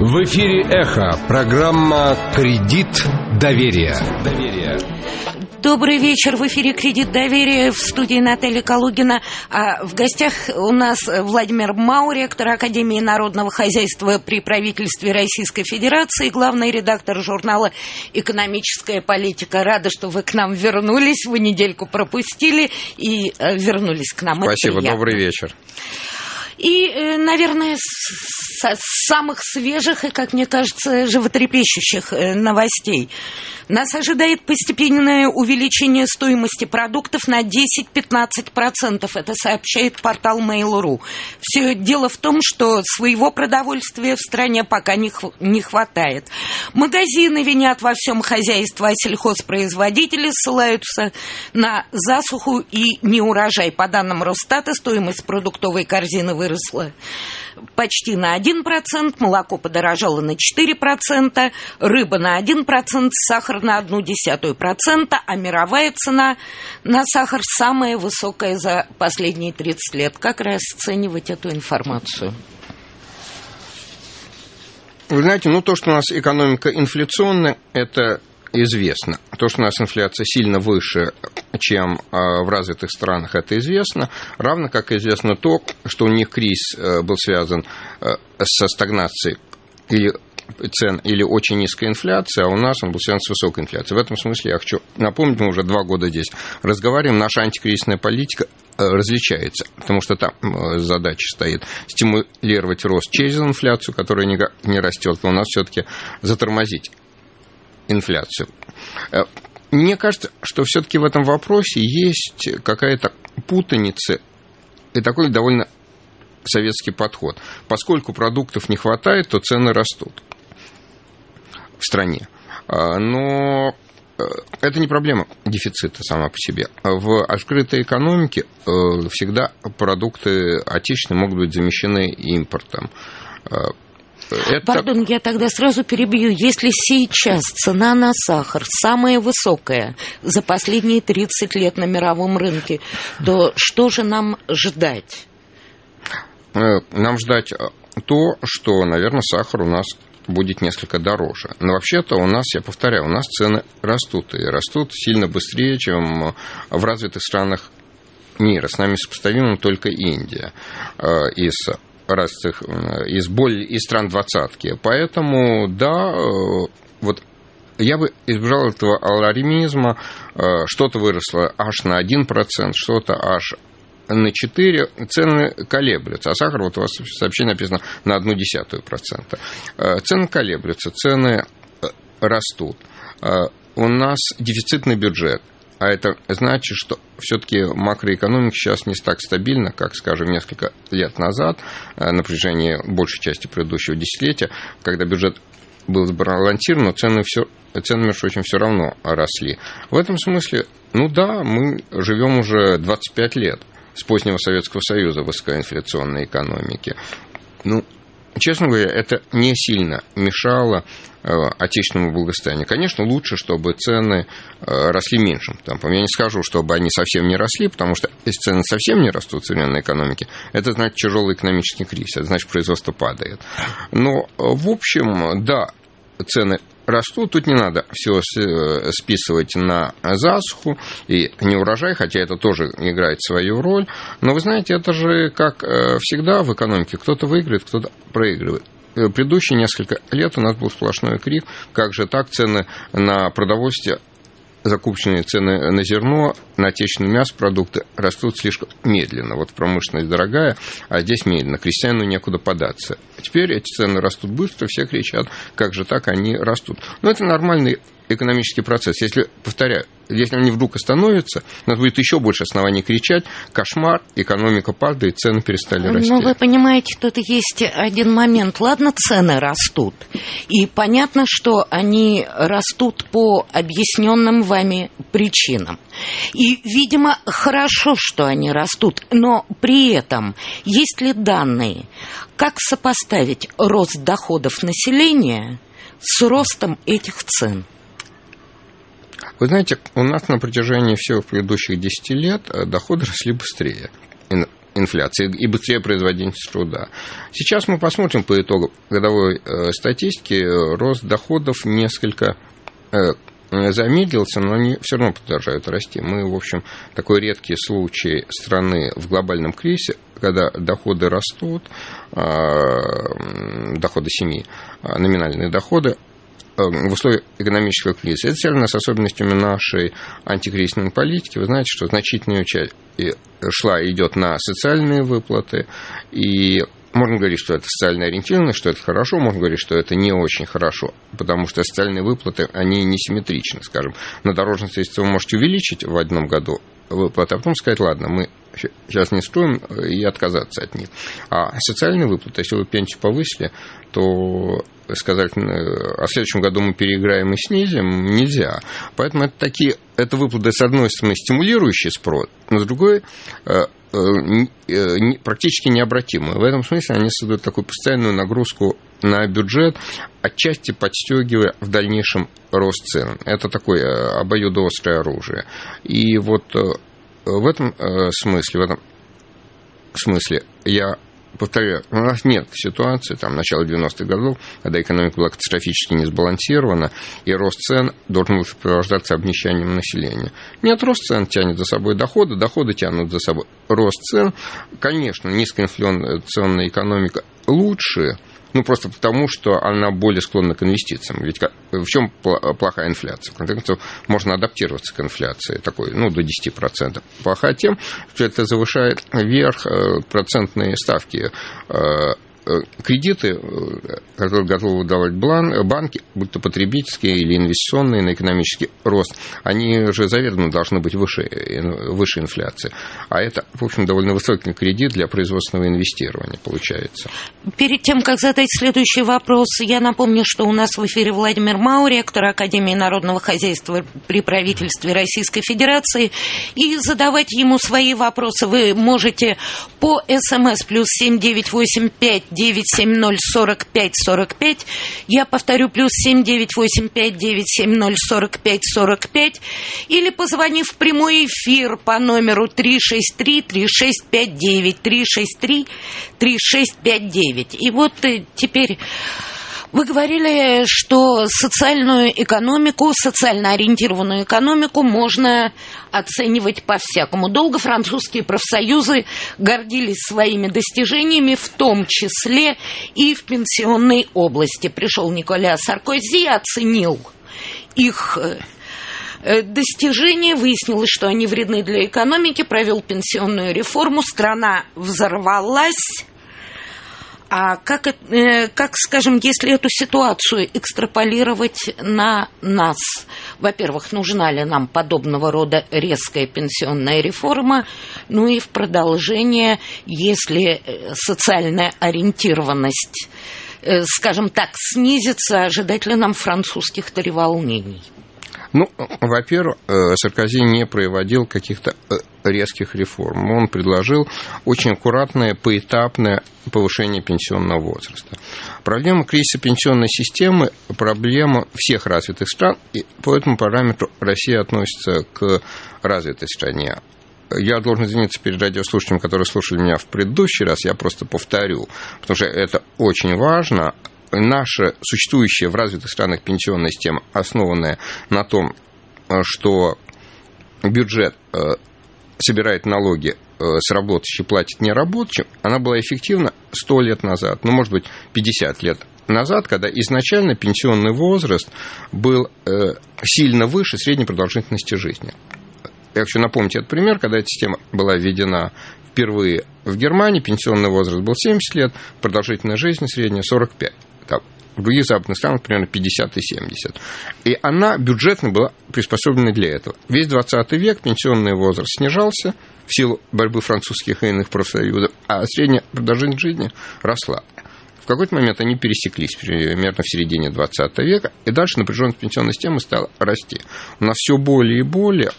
В эфире «Эхо» программа «Кредит доверия». доверия. Добрый вечер. В эфире «Кредит доверия» в студии Наталья Калугина. А в гостях у нас Владимир Мау, ректор Академии народного хозяйства при правительстве Российской Федерации, главный редактор журнала «Экономическая политика». Рада, что вы к нам вернулись. Вы недельку пропустили и э, вернулись к нам. Спасибо. Добрый вечер. И, э, наверное, с самых свежих и, как мне кажется, животрепещущих э, новостей. Нас ожидает постепенное увеличение стоимости продуктов на 10-15%. Это сообщает портал Mail.ru. Все дело в том, что своего продовольствия в стране пока не, хватает. Магазины винят во всем хозяйство, а сельхозпроизводители ссылаются на засуху и неурожай. По данным Росстата, стоимость продуктовой корзины выросла почти на 1%, молоко подорожало на 4%, рыба на 1%, сахар на 0,1%, а мировая цена на сахар самая высокая за последние 30 лет. Как расценивать эту информацию? Вы знаете, ну то, что у нас экономика инфляционная, это известно. То, что у нас инфляция сильно выше, чем а, в развитых странах, это известно. Равно как известно то, что у них кризис э, был связан э, со стагнацией или цен или очень низкая инфляция, а у нас он был связан с высокой инфляцией. В этом смысле я хочу напомнить, мы уже два года здесь разговариваем, наша антикризисная политика э, различается, потому что там задача стоит стимулировать рост через инфляцию, которая не, растет, а у нас все-таки затормозить инфляцию. Э, мне кажется, что все-таки в этом вопросе есть какая-то путаница и такой довольно советский подход. Поскольку продуктов не хватает, то цены растут в стране. А, но э, это не проблема дефицита сама по себе. В открытой экономике э, всегда продукты отечественные могут быть замещены импортом. Это... Пардон, я тогда сразу перебью. Если сейчас цена на сахар самая высокая за последние 30 лет на мировом рынке, то что же нам ждать? Э, нам ждать э, то, что, наверное, сахар у нас будет несколько дороже. Но вообще-то у нас, я повторяю, у нас цены растут. И растут сильно быстрее, чем в развитых странах мира. С нами сопоставима только Индия э, из разных, э, из, более, из стран двадцатки. Поэтому, да, э, вот я бы избежал этого алармизма. Э, что-то выросло аж на 1%, что-то аж на 4 цены колеблются. А сахар, вот у вас в сообщении написано, на 0,1%. Цены колеблются, цены растут. У нас дефицитный бюджет. А это значит, что все-таки макроэкономика сейчас не так стабильна, как, скажем, несколько лет назад, э, на протяжении большей части предыдущего десятилетия, когда бюджет был сбалансирован, но цены, все, цены между прочим, все равно росли. В этом смысле, ну да, мы живем уже 25 лет с позднего Советского Союза высокоинфляционной экономике. Ну, честно говоря, это не сильно мешало э, отечественному благосостоянию. Конечно, лучше, чтобы цены э, росли меньшим темпом. Я не скажу, чтобы они совсем не росли, потому что если цены совсем не растут в современной экономике, это значит тяжелый экономический кризис, это значит производство падает. Но, э, в общем, да, цены растут, тут не надо все э, списывать на засуху и неурожай, хотя это тоже играет свою роль. Но вы знаете, это же как э, всегда в экономике, кто-то выигрывает, кто-то проигрывает. Э, предыдущие несколько лет у нас был сплошной крик, как же так цены на продовольствие закупочные цены на зерно, на отечественные мясопродукты растут слишком медленно. Вот промышленность дорогая, а здесь медленно. Крестьяну некуда податься. Теперь эти цены растут быстро, все кричат, как же так они растут. Но это нормальный экономический процесс. Если, повторяю, если они вдруг остановятся, у нас будет еще больше оснований кричать, кошмар, экономика падает, цены перестали расти. Ну, вы понимаете, тут есть один момент. Ладно, цены растут. И понятно, что они растут по объясненным вами причинам. И, видимо, хорошо, что они растут, но при этом есть ли данные, как сопоставить рост доходов населения с ростом этих цен? Вы знаете, у нас на протяжении всех предыдущих 10 лет э, доходы росли быстрее. Инфляции и быстрее производительность труда. Сейчас мы посмотрим по итогам годовой э, статистики, рост доходов несколько замедлился, но они все равно продолжают расти. Мы, в общем, такой редкий случай страны в глобальном кризисе, когда доходы растут, доходы семьи, номинальные доходы, в условиях экономического кризиса. Это связано с особенностями нашей антикризисной политики. Вы знаете, что значительная часть шла идет на социальные выплаты, и можно говорить, что это социально ориентированность, что это хорошо, можно говорить, что это не очень хорошо, потому что социальные выплаты, они несимметричны, скажем. На дорожное средство вы можете увеличить в одном году выплаты, а потом сказать, ладно, мы сейчас не строим и отказаться от них. А социальные выплаты, если вы пенсию повысили, то сказать, э, а следующем году мы переиграем и снизим, нельзя. Поэтому это такие, это выплаты, с одной стороны, стимулирующие спрос, но с другой э, э, практически необратимые. В этом смысле они создают такую постоянную нагрузку на бюджет, отчасти подстегивая в дальнейшем рост цен. Это такое обоюдоострое оружие. И вот в этом смысле, в этом смысле я повторяю, у нас нет ситуации, там, начала 90-х годов, когда экономика была катастрофически не сбалансирована, и рост цен должен был сопровождаться обнищанием населения. Нет, рост цен тянет за собой доходы, доходы тянут за собой рост цен. Конечно, низкоинфляционная экономика лучше, ну, просто потому, что она более склонна к инвестициям. Ведь в чем плохая инфляция? В конце концов, можно адаптироваться к инфляции, такой, ну, до 10%. Плохая тем, что это завышает вверх э, процентные ставки э, кредиты, э, которые готовы давать банки, будь то потребительские или инвестиционные на экономический рост, они же заведомо должны быть выше, э, выше инфляции. А это, в общем, довольно высокий кредит для производственного инвестирования получается. Перед тем, как задать следующий вопрос, я напомню, что у нас в эфире Владимир Мау, ректор Академии народного хозяйства при правительстве Российской Федерации. И задавать ему свои вопросы вы можете по СМС плюс семь девять восемь пять 9704545. Я повторю, плюс 7985-9704545. Или позвонив в прямой эфир по номеру 363-3659. 363-3659. И вот э, теперь вы говорили, что социальную экономику, социально ориентированную экономику можно оценивать по-всякому. Долго французские профсоюзы гордились своими достижениями, в том числе и в пенсионной области. Пришел Николя Саркози, оценил их э, достижения, выяснилось, что они вредны для экономики, провел пенсионную реформу, страна взорвалась, а как, э, как, скажем, если эту ситуацию экстраполировать на нас? Во-первых, нужна ли нам подобного рода резкая пенсионная реформа? Ну и в продолжение, если э, социальная ориентированность, э, скажем так, снизится, ожидать ли нам французских треволнений? Ну, во-первых, Саркози не проводил каких-то резких реформ. Он предложил очень аккуратное, поэтапное повышение пенсионного возраста. Проблема кризиса пенсионной системы – проблема всех развитых стран, и по этому параметру Россия относится к развитой стране. Я должен извиниться перед радиослушателями, которые слушали меня в предыдущий раз, я просто повторю, потому что это очень важно. Наша существующая в развитых странах пенсионная система, основанная на том, что бюджет э, собирает налоги э, с работающих, платит неработающим, она была эффективна 100 лет назад, ну, может быть, 50 лет назад, когда изначально пенсионный возраст был э, сильно выше средней продолжительности жизни. Я хочу напомнить этот пример, когда эта система была введена впервые в Германии, пенсионный возраст был 70 лет, продолжительность жизни средняя 45 в других западных странах примерно 50 и 70. И она бюджетно была приспособлена для этого. Весь 20 век пенсионный возраст снижался в силу борьбы французских и иных профсоюзов, а средняя продолжительность жизни росла. В какой-то момент они пересеклись, примерно в середине 20 века, и дальше напряженность пенсионной системы стала расти. У нас все более и более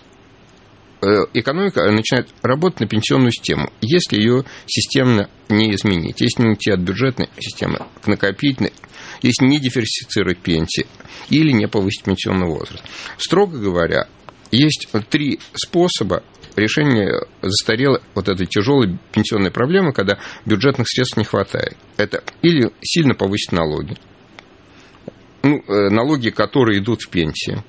экономика начинает работать на пенсионную систему, если ее системно не изменить, если не уйти от бюджетной системы к накопительной, если не диверсифицировать пенсии или не повысить пенсионный возраст. Строго говоря, есть три способа решение застарелой вот этой тяжелой пенсионной проблемы, когда бюджетных средств не хватает. Это или сильно повысить налоги, ну, э, налоги, которые идут в пенсию,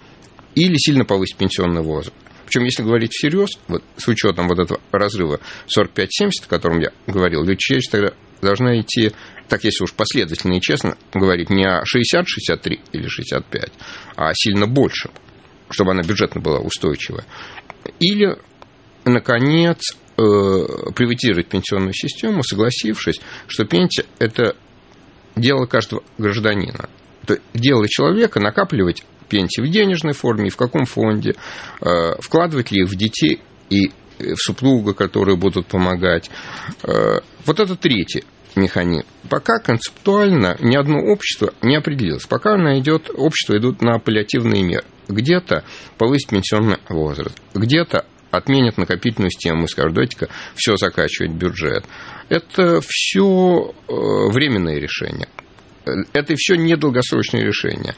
или сильно повысить пенсионный возраст. Причем, если говорить всерьез, вот, с учетом вот этого разрыва 45-70, о котором я говорил, речь тогда должна идти, так если уж последовательно и честно говорить, не о 60-63 или 65, а сильно больше, чтобы она бюджетно была устойчивая. Или, наконец, э, приватизировать пенсионную систему, согласившись, что пенсия – это дело каждого гражданина. Это дело человека накапливать пенсии в денежной форме, в каком фонде, э, вкладывать ли их в детей и в супруга, которые будут помогать. Э, вот это третий механизм. Пока концептуально ни одно общество не определилось. Пока она идет, общество идут на апеллятивные меры. Где-то повысить пенсионный возраст, где-то отменят накопительную систему и скажут, давайте-ка все закачивать бюджет. Это все э, временные решения. Это все недолгосрочные решения.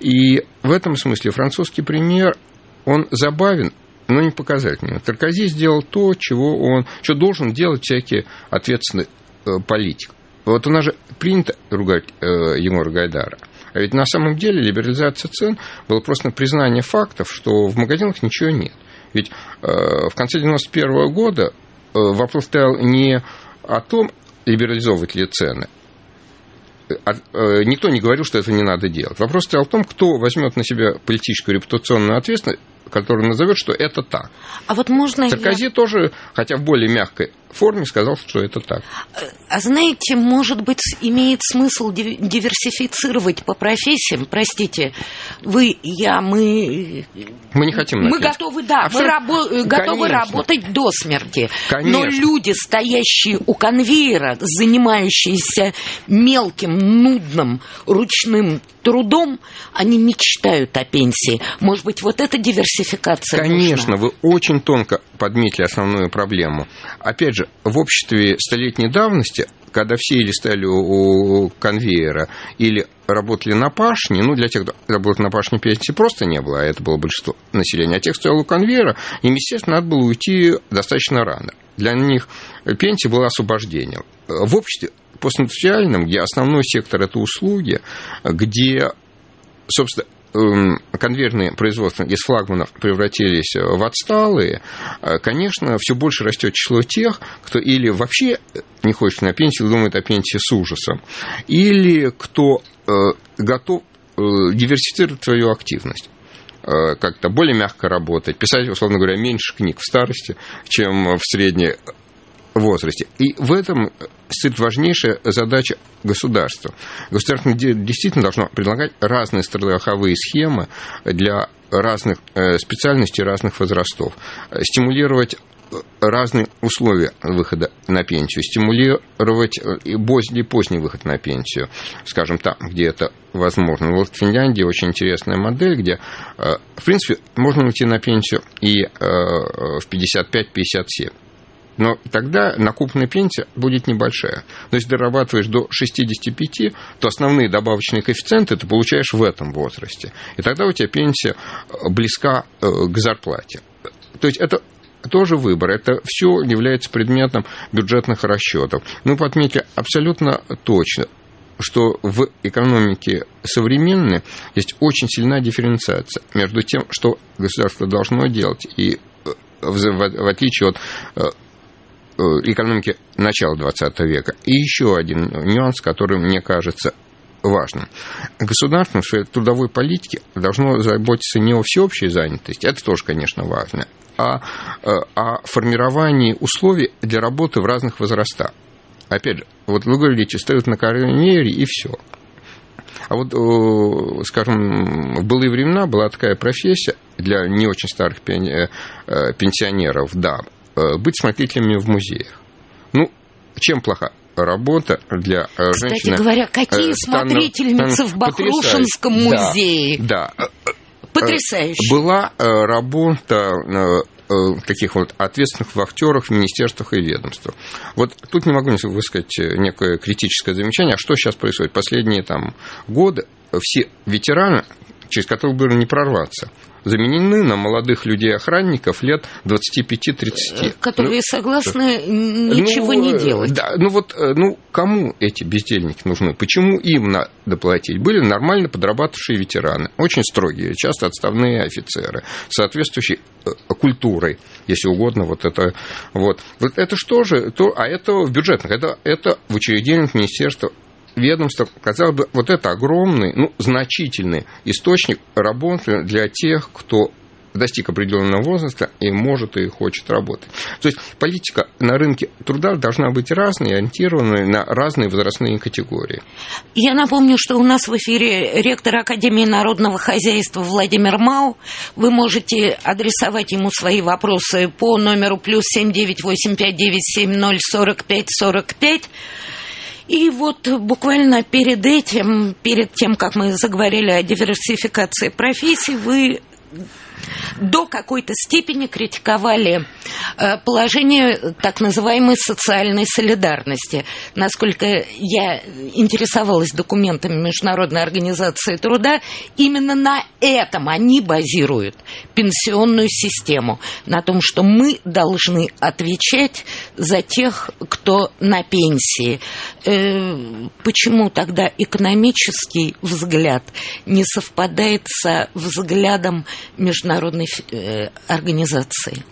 И в этом смысле французский пример, он забавен, но не показательный. Таркози сделал то, чего он, что должен делать всякий ответственный э, политик. Вот у нас же принято ругать э, Егора Гайдара. А ведь на самом деле либерализация цен было просто признание фактов, что в магазинах ничего нет. Ведь э, в конце 91 года э, вопрос стоял не о том, либерализовывать ли цены, никто не говорил, что это не надо делать. Вопрос стоял в том, кто возьмет на себя политическую репутационную ответственность, который назовет, что это так. А вот можно Саркози я... тоже, хотя в более мягкой форме, сказал, что это так. А знаете, может быть, имеет смысл диверсифицировать по профессиям? Простите, вы, я, мы... Мы не хотим Мы готовы, да, а мы рабо- готовы работать до смерти. Конечно. Но люди, стоящие у конвейера, занимающиеся мелким, нудным, ручным трудом, они мечтают о пенсии. Может быть, вот эта диверсификация Конечно, нужна? вы очень тонко подметили основную проблему. Опять же, в обществе столетней давности, когда все или стали у конвейера, или работали на пашне, ну, для тех, кто работал на пашне, пенсии просто не было, а это было большинство населения, а тех, кто стоял у конвейера, им, естественно, надо было уйти достаточно рано. Для них пенсия была освобождением. В обществе постиндустриальном, где основной сектор – это услуги, где, собственно, конвейерные производства из флагманов превратились в отсталые, э, конечно, все больше растет число тех, кто или вообще не хочет на пенсию, думает о пенсии с ужасом, или кто э, готов э, диверсифицировать свою активность как-то более мягко работать, писать, условно говоря, меньше книг в старости, чем в средней возрасте. И в этом стоит важнейшая задача государства. Государство действительно должно предлагать разные страховые схемы для разных э, специальностей, разных возрастов, стимулировать разные условия выхода на пенсию, стимулировать э, поздний, поздний выход на пенсию, скажем, там, где это возможно. Вот в Финляндии очень интересная модель, где, э, в принципе, можно уйти на пенсию и в 55-57 но тогда накопленная пенсия будет небольшая. Но если дорабатываешь до 65, то основные добавочные коэффициенты ты получаешь в этом возрасте. И тогда у тебя пенсия э, близка э, к зарплате. То есть это тоже выбор. Это все является предметом бюджетных расчетов. Мы подметили абсолютно точно, что в экономике современной есть очень сильная дифференциация между тем, что государство должно делать, и э, в отличие от экономики начала XX века. И еще один нюанс, который мне кажется важным. Государство в своей трудовой политике должно заботиться не о всеобщей занятости, это тоже, конечно, важно, а э, о формировании условий для работы в разных возрастах. Опять же, вот вы говорите, стоят на карьере и все. А вот, э, скажем, в былые времена была такая профессия для не очень старых пенсионеров, да, Э, быть смотрителями в музеях. Ну, чем плоха работа для э, Кстати женщины? Кстати говоря, какие э, смотрительницы в Бахрушинском музее? Да, да. Потрясающе. Была работа таких вот ответственных вахтеров в министерствах и ведомствах. Вот тут не могу не высказать некое критическое замечание, а что сейчас происходит? Последние там годы все ветераны, через которых было не прорваться, заменены на молодых людей-охранников лет 25-30. Которые ну, согласны ничего ну, не делать. Да, ну вот, ну, кому эти бездельники нужны? Почему им надо платить? Были нормально подрабатывавшие ветераны, очень строгие, часто отставные офицеры, соответствующей культурой, если угодно, вот это вот. Вот это что же? То, а это в бюджетных, это, это в учреждениях Министерства ведомства, казалось бы, вот это огромный, ну, значительный источник работы для тех, кто достиг определенного возраста и может и хочет работать. То есть политика на рынке труда должна быть разной, ориентированной на разные возрастные категории. Я напомню, что у нас в эфире ректор Академии народного хозяйства Владимир Мау. Вы можете адресовать ему свои вопросы по номеру плюс семь девять восемь пять девять семь ноль сорок пять сорок пять. И вот буквально перед этим, перед тем, как мы заговорили о диверсификации профессий, вы до какой-то степени критиковали э, положение так называемой социальной солидарности. Насколько я интересовалась документами Международной организации труда, именно на этом они базируют пенсионную систему, на том, что мы должны отвечать за тех, кто на пенсии. Э, почему тогда экономический взгляд не совпадает со взглядом Международной э, организации?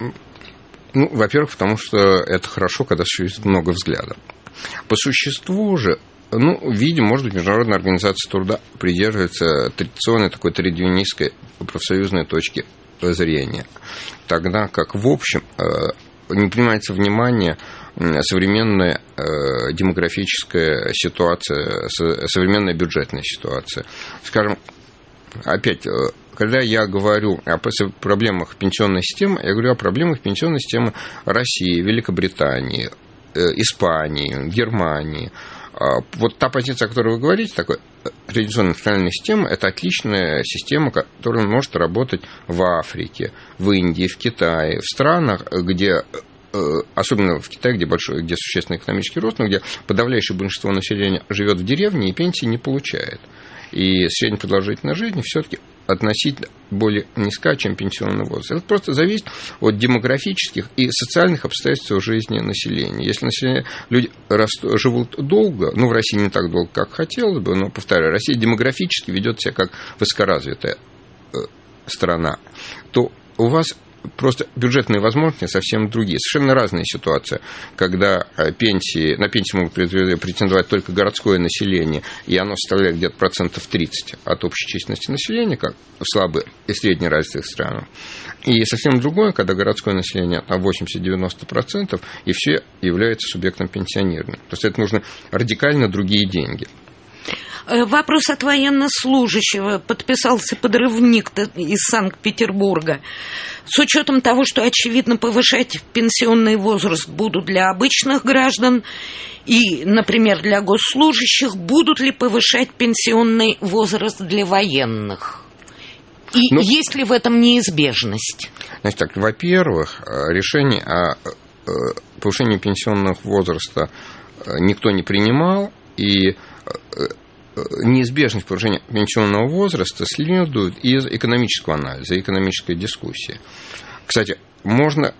Ну, во-первых, потому что это хорошо, когда существует много взглядов. По существу же, ну, видимо, может быть, Международная организация труда придерживается традиционной такой традиционистской профсоюзной точки зрения. Тогда как, в общем, э, не принимается внимание современная э, демографическая ситуация, современная бюджетная ситуация. Скажем, опять, э, когда я говорю о проблемах пенсионной системы, я говорю о проблемах пенсионной системы России, Великобритании, э, Испании, Германии. А вот та позиция, о которой вы говорите, такой традиционная национальная система, это отличная система, которая может работать в Африке, в Индии, в Китае, в странах, где особенно в Китае, где большой, где существенный экономический рост, но где подавляющее большинство населения живет в деревне и пенсии не получает и средняя продолжительность жизни все-таки относительно более низка, чем пенсионный возраст. Это просто зависит от демографических и социальных обстоятельств жизни населения. Если население, люди растут, живут долго, ну, в России не так долго, как хотелось бы, но, повторяю, Россия демографически ведет себя как высокоразвитая э, страна, то у вас просто бюджетные возможности совсем другие. Совершенно разные ситуации, когда э, пенсии, на пенсии могут претендовать только городское население, и оно составляет где-то процентов 30 от общей численности населения, как в слабых и среднеразвитых странах. И совсем другое, когда городское население на 80-90%, и все являются субъектом пенсионирования. То есть это нужно радикально другие деньги. Э, вопрос от военнослужащего. Подписался подрывник из Санкт-Петербурга. С учетом того, что, очевидно, повышать пенсионный возраст будут для обычных граждан и, например, для госслужащих, будут ли повышать пенсионный возраст для военных? И ну, есть ли в этом неизбежность? Значит так, во-первых, э, решение о э, повышении пенсионного возраста никто не принимал, и неизбежность повышения пенсионного возраста следует из экономического анализа, экономической дискуссии. Кстати, можно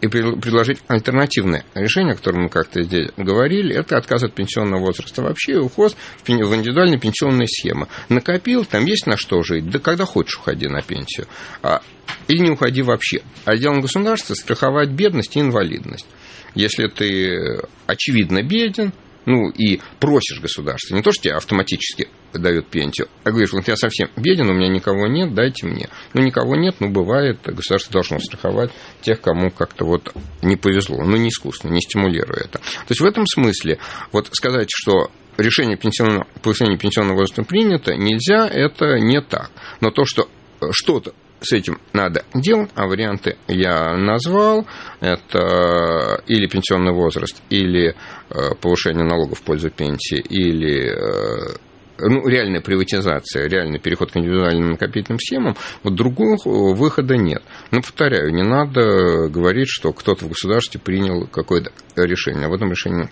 и предложить альтернативное решение, о котором мы как-то здесь говорили, это отказ от пенсионного возраста. Вообще уход в индивидуальные пенсионные схемы. Накопил, там есть на что жить, да когда хочешь уходи на пенсию. А, или не уходи вообще. А делом государства страховать бедность и инвалидность. Если ты очевидно беден, ну, и просишь государства, не то, что тебе автоматически дают пенсию, а говоришь, вот я совсем беден, у меня никого нет, дайте мне. Ну, никого нет, ну, бывает, государство должно страховать тех, кому как-то вот не повезло, ну, не искусственно, не стимулируя это. То есть в этом смысле вот сказать, что решение пенсионного, повышения пенсионного возраста принято, нельзя, это не так. Но то, что что-то с этим надо делать, а варианты я назвал. Это или пенсионный возраст, или э, повышение налогов в пользу пенсии, или э, ну, реальная приватизация, реальный переход к индивидуальным накопительным схемам, вот другого выхода нет. Но, повторяю, не надо говорить, что кто-то в государстве принял какое-то решение. В этом решении,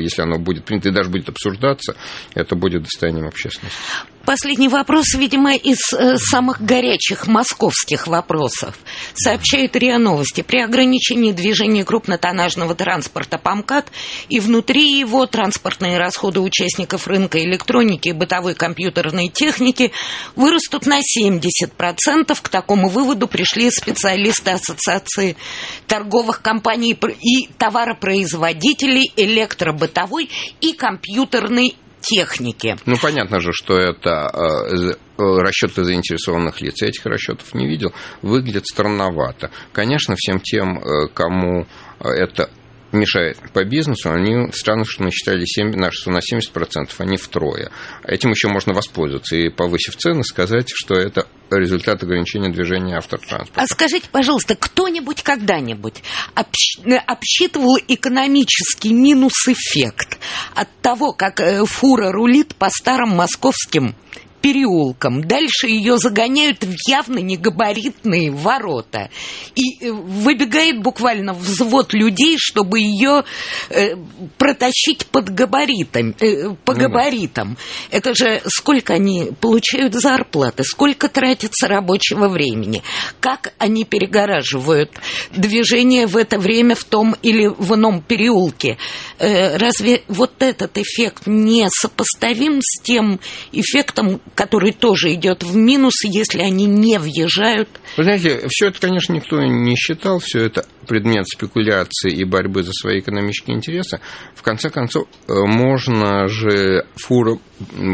если оно будет принято и даже будет обсуждаться, это будет достоянием общественности. Последний вопрос, видимо, из э, самых горячих московских вопросов. Сообщает РИА Новости. При ограничении движения крупнотоннажного транспорта ПАМКАТ и внутри его транспортные расходы участников рынка электроники и бытовой компьютерной техники вырастут на 70%. К такому выводу пришли специалисты Ассоциации торговых компаний и товаропроизводителей электробытовой и компьютерной техники. Ну, понятно же, что это э, э, расчеты заинтересованных лиц. Я этих расчетов не видел. Выглядит странновато. Конечно, всем тем, э, кому это мешает по бизнесу, они странно, что мы считали 7, что на 70%, а не втрое. Этим еще можно воспользоваться и, повысив цены, сказать, что это результат ограничения движения автотранспорта. А скажите, пожалуйста, кто-нибудь когда-нибудь общ... обсчитывал экономический минус-эффект от того, как э, фура рулит по старым московским переулком. Дальше ее загоняют в явно негабаритные ворота. И э, выбегает буквально взвод людей, чтобы ее э, протащить под габаритом, э, по ну, габаритам. Да. Это же сколько они получают зарплаты, сколько тратится рабочего времени, как они перегораживают движение в это время в том или в ином переулке. Э, разве вот этот эффект не сопоставим с тем эффектом, который тоже идет в минус, если они не въезжают. Вы знаете, все это, конечно, никто не считал, все это предмет спекуляции и борьбы за свои экономические интересы. В конце концов, э, можно же фура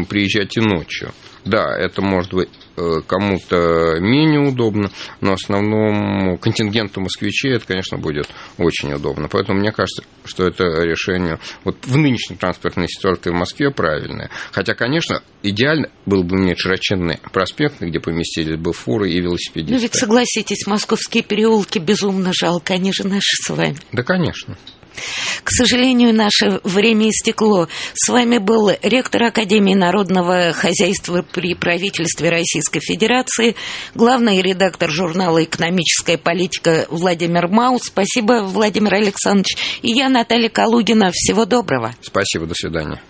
приезжать и ночью. Да, это может быть э, кому-то менее удобно, но основному контингенту москвичей это, конечно, будет очень удобно. Поэтому мне кажется, что это решение вот в нынешней транспортной ситуации в Москве правильное. Хотя, конечно, идеально было бы иметь широченный проспект, где поместились бы фуры и велосипедисты. Ну ведь согласитесь, московские переулки безумно жалко, они же наши с вами. Да, конечно. К сожалению, наше время истекло. С вами был ректор Академии народного хозяйства при правительстве Российской Федерации, главный редактор журнала «Экономическая политика» Владимир Маус. Спасибо, Владимир Александрович. И я, Наталья Калугина. Всего доброго. Спасибо, до свидания.